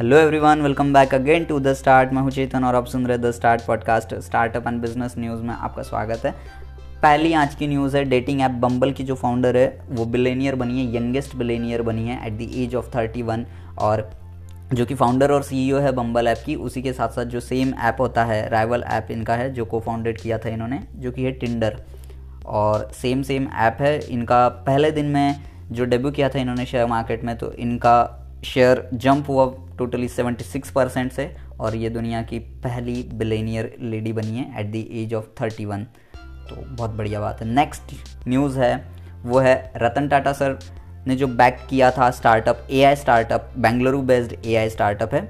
Hello everyone welcome back again to the start मैं हूँ चेतन और आप सुन रहे the start podcast startup and business news में आपका स्वागत है। पहली आज की न्यूज़ है डेटिंग ऐप बम्बल की जो फाउंडर है, वो बिलेनियर बनी है यंगेस्ट बिलेनियर बनी है at the age of thirty one और जो कि फाउंडर और सीईओ है बम्बल ऐप की, उसी के साथ साथ जो सेम ऐप होता है राइवल ऐप इनका है, जो को फाउंडेड किया था इन्होंने, जो कि है टिंडर और सेम सेम ऐप है, इनका पहले दिन में जो डेब्यू किया था इन्होंने शेयर मार्केट में तो इनका शेयर जंप हुआ टोटली 76 परसेंट से और ये दुनिया की पहली बिलेनियर लेडी बनी है एट द एज ऑफ़ 31 तो बहुत बढ़िया बात है। नेक्स्ट न्यूज़ है, वो है रतन टाटा सर ने जो बैक किया था startup A I startup Bengaluru based A I startup है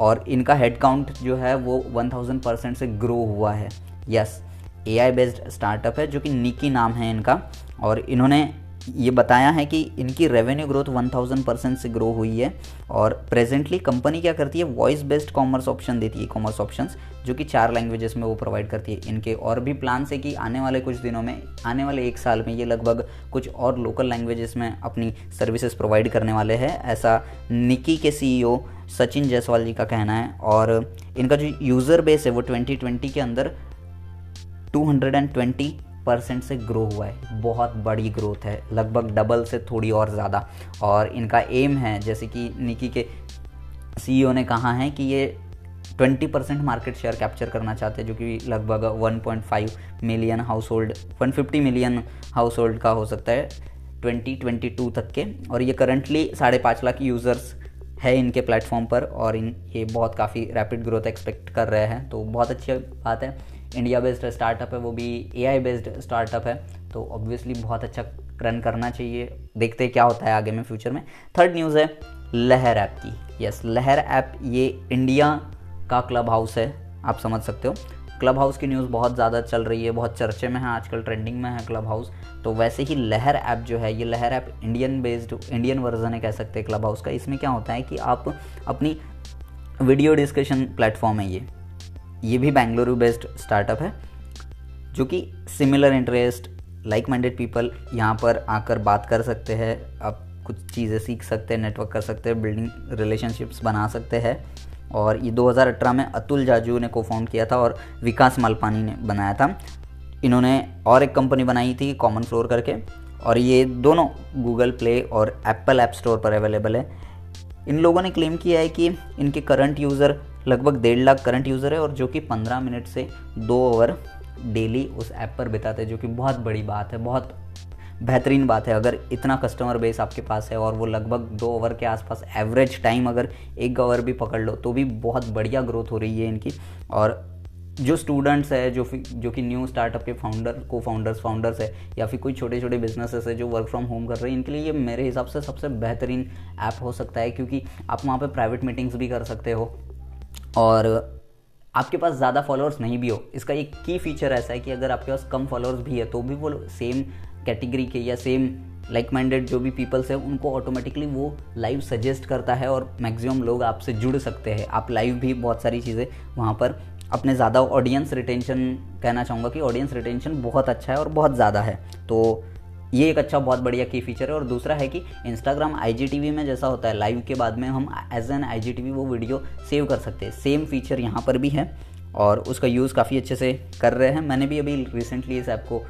और इनका हेड काउंट जो है वो 1000 परसेंट से ग्रो हुआ है। Yes A I based startup है जो कि निकी नाम है इनका और इन्होंने ये बताया है कि इनकी रेवेन्यू ग्रोथ 1000 परसेंट से ग्रो हुई है और प्रेजेंटली कंपनी क्या करती है? वॉइस बेस्ड कॉमर्स ऑप्शन देती है कॉमर्स ऑप्शंस जो कि चार लैंग्वेजेस में वो प्रोवाइड करती है। इनके और भी प्लान्स है कि आने वाले कुछ दिनों में, आने वाले एक साल में ये लगभग कुछ और लोकल लैंग्वेजेस में अपनी सर्विसेज़ प्रोवाइड करने वाले हैं। ऐसा निकी के सीईओ सचिन जायसवाल जी का कहना है और इनका जो यूज़र बेस है वो 2020 के अंदर 220 परसेंट से ग्रो हुआ है, बहुत बड़ी ग्रोथ है, लगभग डबल से थोड़ी और ज़्यादा। और इनका एम है, जैसे कि निकी के सीईओ ने कहा है कि ये 20 परसेंट मार्केट शेयर कैप्चर करना चाहते हैं, जो कि लगभग 1.5 million household one million household का हो सकता है 2022 तक के। और ये करंटली साढ़े पाँच लाख यूज़र्स है इनके प्लेटफॉर्म पर, और इन, ये बहुत काफ़ी रैपिड ग्रोथ एक्सपेक्ट कर रहे हैं तो बहुत अच्छी बात है। इंडिया बेस्ड स्टार्टअप है, वो भी एआई बेस्ड स्टार्टअप है तो ऑब्वियसली बहुत अच्छा रन करना चाहिए। देखते हैं क्या होता है आगे में फ्यूचर में। थर्ड न्यूज़ है लहर ऐप की। यस लहर ऐप, ये इंडिया का क्लब हाउस है, आप समझ सकते हो। क्लब हाउस की न्यूज़ बहुत ज़्यादा चल रही है, बहुत चर्चे में है, आजकल ट्रेंडिंग में है क्लब हाउस तो वैसे ही लहर ऐप जो है, ये Lehar app Indian based Indian version है कह सकते हैं क्लब हाउस का। इसमें क्या होता है कि आप अपनी वीडियो डिस्कशन प्लेटफॉर्म है ये। ये भी बेंगलुरु बेस्ड स्टार्टअप है, जो कि similar interest like minded people यहाँ पर आकर बात कर सकते हैं, आप कुछ चीज़ें सीख सकते हैं नेटवर्क कर सकते हैं बिल्डिंग रिलेशनशिप्स बना सकते हैं। और ये 2018 में अतुल जाजू ने को फाउंड किया था और विकास मालपानी ने बनाया था। इन्होंने और एक कंपनी बनाई थी कॉमन फ्लोर करके। और ये दोनों गूगल प्ले और एप्पल ऐप स्टोर पर अवेलेबल है। इन लोगों ने क्लेम किया है कि इनके करंट यूज़र लगभग डेढ़ लाख करंट यूज़र है और जो कि पंद्रह मिनट से दो ओवर डेली उस ऐप पर बिताते हैं, जो कि बहुत बड़ी बात है, बहुत बेहतरीन बात है। अगर इतना कस्टमर बेस आपके पास है और वो लगभग दो ओवर के आसपास एवरेज टाइम अगर एक ओवर भी पकड़ लो तो भी बहुत बढ़िया ग्रोथ हो रही है इनकी। और जो स्टूडेंट्स है, जो जो कि न्यू स्टार्टअप के फाउंडर को फाउंडर्स फाउंडर्स है, या फिर कोई छोटे छोटे बिजनेसेस है जो वर्क फ्रॉम होम कर रहे हैं, इनके लिए मेरे हिसाब से सबसे बेहतरीन ऐप हो सकता है, क्योंकि आप वहाँ पे प्राइवेट मीटिंग्स भी कर सकते हो। और आपके पास ज़्यादा फॉलोअर्स नहीं भी हो, इसका एक की फीचर ऐसा है कि अगर आपके पास कम फॉलोअर्स भी है तो भी वो सेम कैटेगरी के या सेम लाइक माइंडेड जो भी पीपल्स हैं, उनको ऑटोमेटिकली वो लाइव सजेस्ट करता है और मैक्सिमम लोग आपसे जुड़ सकते हैं। आप लाइव भी बहुत सारी चीज़ें वहाँ पर अपने ज़्यादा ऑडियंस रिटेंशन कहना चाहूँगा कि ऑडियंस रिटेंशन बहुत अच्छा है और बहुत ज़्यादा है। तो ये एक अच्छा बहुत बढ़िया की फीचर है और दूसरा है कि इंस्टाग्राम आई में जैसा होता है लाइव के बाद में हम एज एन आई वो वीडियो सेव कर सकते हैं। सेम फीचर यहाँ पर भी है और उसका यूज़ काफ़ी अच्छे से कर रहे हैं। मैंने भी अभी रिसेंटली इस ऐप को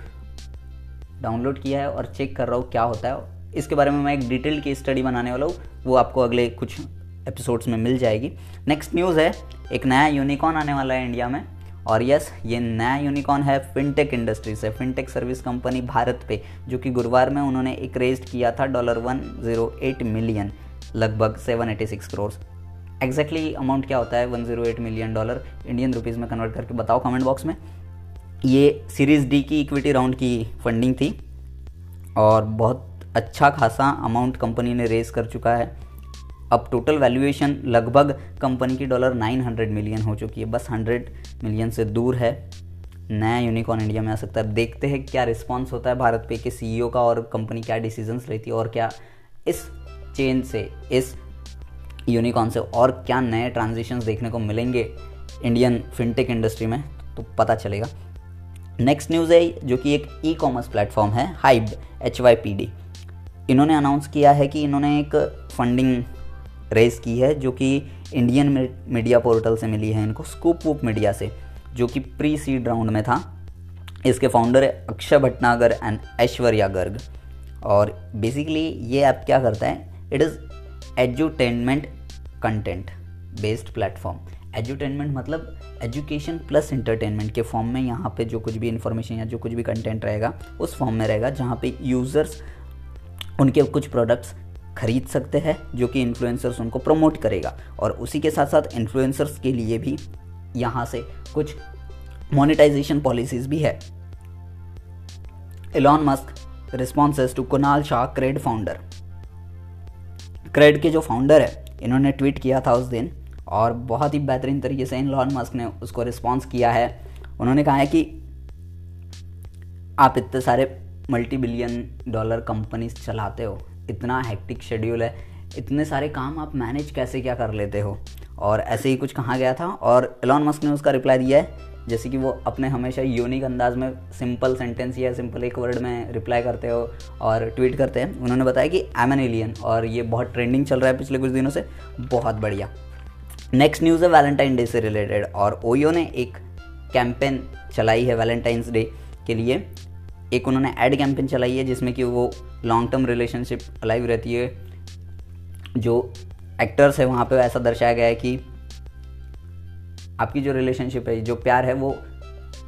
डाउनलोड किया है और चेक कर रहा हूँ क्या होता है। इसके बारे में मैं एक डिटेल की स्टडी बनाने वाला हूँ। वो आपको अगले कुछ एपिसोड्स में मिल जाएगी। नेक्स्ट न्यूज़ है, एक नया यूनिकॉर्न आने वाला है इंडिया में। और यस ये नया यूनिकॉर्न है फिनटेक इंडस्ट्री से। Fintech service company BharatPe, जो कि गुरुवार में उन्होंने एक रेज किया था dollar one zero eight million लगभग seven eighty six crore exactly amount क्या होता है? One zero eight million dollar Indian rupees में कन्वर्ट करके बताओ कमेंट बॉक्स में। ये सीरीज़ डी की इक्विटी राउंड की फंडिंग थी और बहुत अच्छा खासा अमाउंट कंपनी ने रेज कर चुका है। अब टोटल वैल्यूएशन लगभग कंपनी की डॉलर 900 मिलियन हो चुकी है। बस 100 मिलियन से दूर है। नया यूनिकॉर्न इंडिया में आ सकता है। देखते हैं क्या रिस्पांस होता है भारत पे के सीईओ का और कंपनी क्या डिसीजंस लेती है और क्या इस चेन से, इस यूनिकॉर्न से और क्या नए ट्रांजिशंस देखने को मिलेंगे इंडियन फिनटेक इंडस्ट्री में तो पता चलेगा। नेक्स्ट न्यूज़ है जो कि एक ई कॉमर्स प्लेटफॉर्म है hype H Y P D इन्होंने अनाउंस किया है कि इन्होंने एक फंडिंग रेस की है, जो कि इंडियन मीडिया पोर्टल से मिली है इनको स्कूप वूप मीडिया से, जो कि प्री सीड राउंड में था। इसके फाउंडर है अक्षय भटनागर एंड ऐश्वर्या गर्ग। और बेसिकली ये ऐप क्या करता है? It is edutainment content based platform edutainment मतलब एजुकेशन प्लस इंटरटेनमेंट के फॉर्म में यहाँ पे जो कुछ भी इन्फॉर्मेशन या जो कुछ भी कंटेंट रहेगा, उस फॉर्म में रहेगा, जहाँ पे यूज़र्स उनके कुछ प्रोडक्ट्स खरीद सकते हैं, जो कि इन्फ्लुएंसर्स उनको प्रमोट करेगा। और उसी के साथ साथ इन्फ्लुएंसर्स के लिए भी यहाँ से कुछ मोनेटाइजेशन पॉलिसीज़ भी है। Elon Musk responses to Kunal Shah CRED founder CRED के जो फाउंडर है, इन्होंने ट्वीट किया था उस दिन, और बहुत ही बेहतरीन तरीके से एलॉन मस्क ने उसको रिस्पॉन्स किया है। उन्होंने कहा है कि आप इतने सारे मल्टी बिलियन डॉलर कंपनीज़ चलाते हो इतना हेक्टिक शेड्यूल है, इतने सारे काम आप मैनेज कैसे क्या कर लेते हो? और ऐसे ही कुछ कहा गया था, और एलॉन मस्क ने उसका रिप्लाई दिया है, जैसे कि वो अपने हमेशा यूनिक अंदाज में सिंपल सेंटेंस या सिंपल एक वर्ड में रिप्लाई करते हो और ट्वीट करते हैं। उन्होंने बताया कि एम एन एलियन और ये बहुत ट्रेंडिंग चल रहा है पिछले कुछ दिनों से, बहुत बढ़िया। नेक्स्ट न्यूज़ है वैलेंटाइन डे से रिलेटेड और ओयो ने एक कैंपेन चलाई है वैलेंटाइंस डे के लिए। एक उन्होंने एड कैंपेन चलाई है जिसमें कि वो लॉन्ग टर्म रिलेशनशिप अलाइव रहती है। जो एक्टर्स है, वहाँ पे ऐसा दर्शाया गया है कि आपकी जो रिलेशनशिप है, जो प्यार है, वो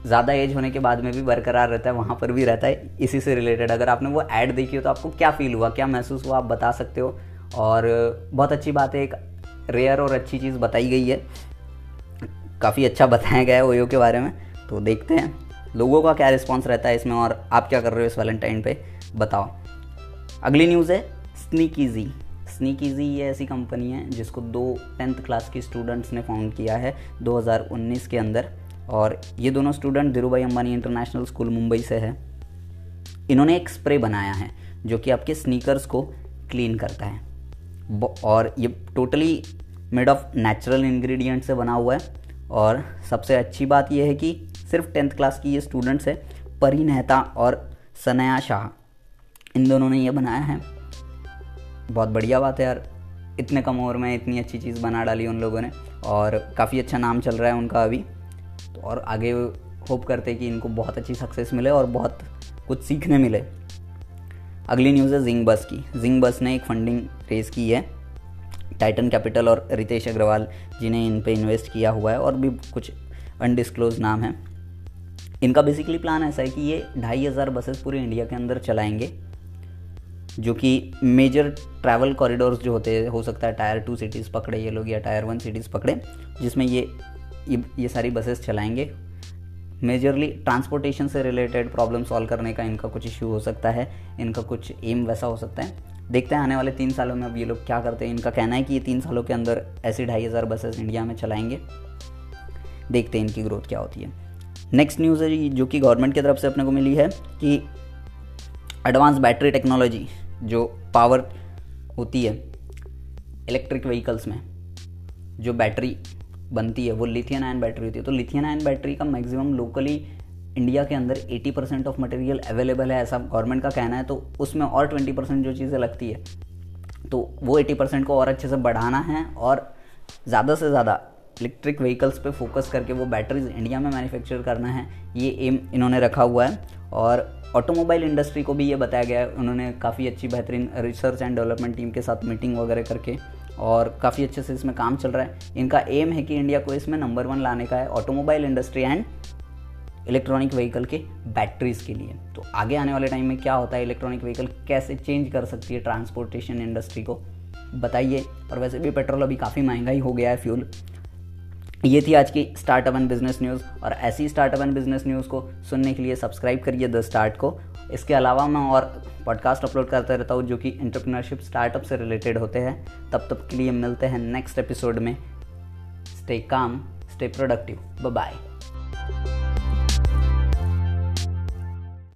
ज़्यादा एज होने के बाद में भी बरकरार रहता है, वहाँ पर भी रहता है। इसी से रिलेटेड अगर आपने वो ऐड देखी हो तो आपको क्या फील हुआ, क्या महसूस हुआ, आप बता सकते हो। और बहुत अच्छी बात है, एक रेयर और अच्छी चीज़ बताई गई है। काफ़ी अच्छा बताया गया है ओयो के बारे में तो देखते हैं। लोगों का क्या रिस्पॉन्स रहता है इसमें और आप क्या कर रहे हो इस वैलेंटाइन पे? बताओ। अगली न्यूज़ है स्नीकीजी स्नीकीजी ये ऐसी कंपनी है जिसको दो टेंथ क्लास के स्टूडेंट्स ने फाउंड किया है 2019 के अंदर और ये दोनों स्टूडेंट धीरू भाई अम्बानी इंटरनेशनल स्कूल मुंबई से है। इन्होंने एक स्प्रे बनाया है जो कि आपके स्नीकर्स को क्लीन करता है। और ये totally made of natural ingredient से बना हुआ है और सबसे अच्छी बात यह है कि सिर्फ़ टेंथ क्लास की ये स्टूडेंट्स है, परी नेहता और सनया शाह। इन दोनों ने ये बनाया है। बहुत बढ़िया बात है यार। इतने कम उम्र में इतनी अच्छी चीज़ बना डाली उन लोगों ने और काफ़ी अच्छा नाम चल रहा है उनका अभी। तो और आगे होप करते हैं कि इनको बहुत अच्छी सक्सेस मिले और बहुत कुछ सीखने मिले। अगली न्यूज़ है जिंग बस की। जिंग बस ने एक फंडिंग रेज की है। टाइटन कैपिटल और रितेश अग्रवाल जिन्हें इन पर इन्वेस्ट किया हुआ है और भी कुछ अनडिस्क्लोज नाम है। इनका बेसिकली प्लान ऐसा है कि ये ढाई हज़ार बसेस पूरे इंडिया के अंदर चलाएँगे जो कि मेजर ट्रैवल कॉरिडोर्स जो होते हैं हो सकता है टायर टू सिटीज़ पकड़े ये लोग या टायर वन सिटीज़ पकड़े जिसमें ये ये, सारी बसेस चलाएँगे। मेजरली ट्रांसपोर्टेशन से रिलेटेड प्रॉब्लम सॉल्व करने का इनका कुछ इश्यू हो सकता है इनका कुछ एम वैसा हो सकता है। देखते हैं आने वाले तीन सालों में अब ये लोग क्या करते हैं। इनका कहना है कि ये तीन सालों के अंदर ऐसे ढाई हज़ार बसेस इंडिया में चलाएँगे। देखते हैं इनकी ग्रोथ क्या होती है। नेक्स्ट न्यूज़ है जो कि गवर्नमेंट की तरफ़ से अपने को मिली है कि एडवांस बैटरी टेक्नोलॉजी जो पावर होती है इलेक्ट्रिक व्हीकल्स में, जो बैटरी बनती है, वो लिथियन आयन बैटरी होती है। तो लिथियन आयन बैटरी का मैक्सिमम लोकली इंडिया के अंदर 80 परसेंट ऑफ़ मटेरियल अवेलेबल है, ऐसा गवर्नमेंट का कहना है। तो उसमें और 20 परसेंट जो चीज़ें लगती है तो वो 80 परसेंट को और अच्छे से बढ़ाना है और ज़्यादा से ज़्यादा इलेक्ट्रिक व्हीकल्स पे फोकस करके वो बैटरीज इंडिया में मैन्युफैक्चर करना है, ये एम इन्होंने रखा हुआ है। और ऑटोमोबाइल इंडस्ट्री को भी ये बताया गया है, उन्होंने काफ़ी अच्छी बेहतरीन रिसर्च एंड डेवलपमेंट टीम के साथ मीटिंग वगैरह करके और काफ़ी अच्छे से इसमें काम चल रहा है। इनका एम है कि इंडिया को इसमें नंबर वन लाने का है automobile industry and electronic vehicle के बैटरीज के लिए। तो आगे आने वाले टाइम में क्या होता है इलेक्ट्रॉनिक व्हीकल कैसे चेंज कर सकती है ट्रांसपोर्टेशन इंडस्ट्री को, बताइए। और वैसे भी पेट्रोल अभी काफ़ी महँगा ही हो गया है फ्यूल ये थी आज की स्टार्टअप एंड बिज़नेस न्यूज़ और ऐसी स्टार्टअप एंड बिज़नेस न्यूज़ को सुनने के लिए सब्सक्राइब करिए द स्टार्ट को। इसके अलावा मैं और पॉडकास्ट अपलोड करता रहता हूँ जो कि इंटरप्रिनरशिप स्टार्टअप से रिलेटेड होते हैं। तब तक के लिए मिलते हैं नेक्स्ट एपिसोड में। Stay calm stay productive bye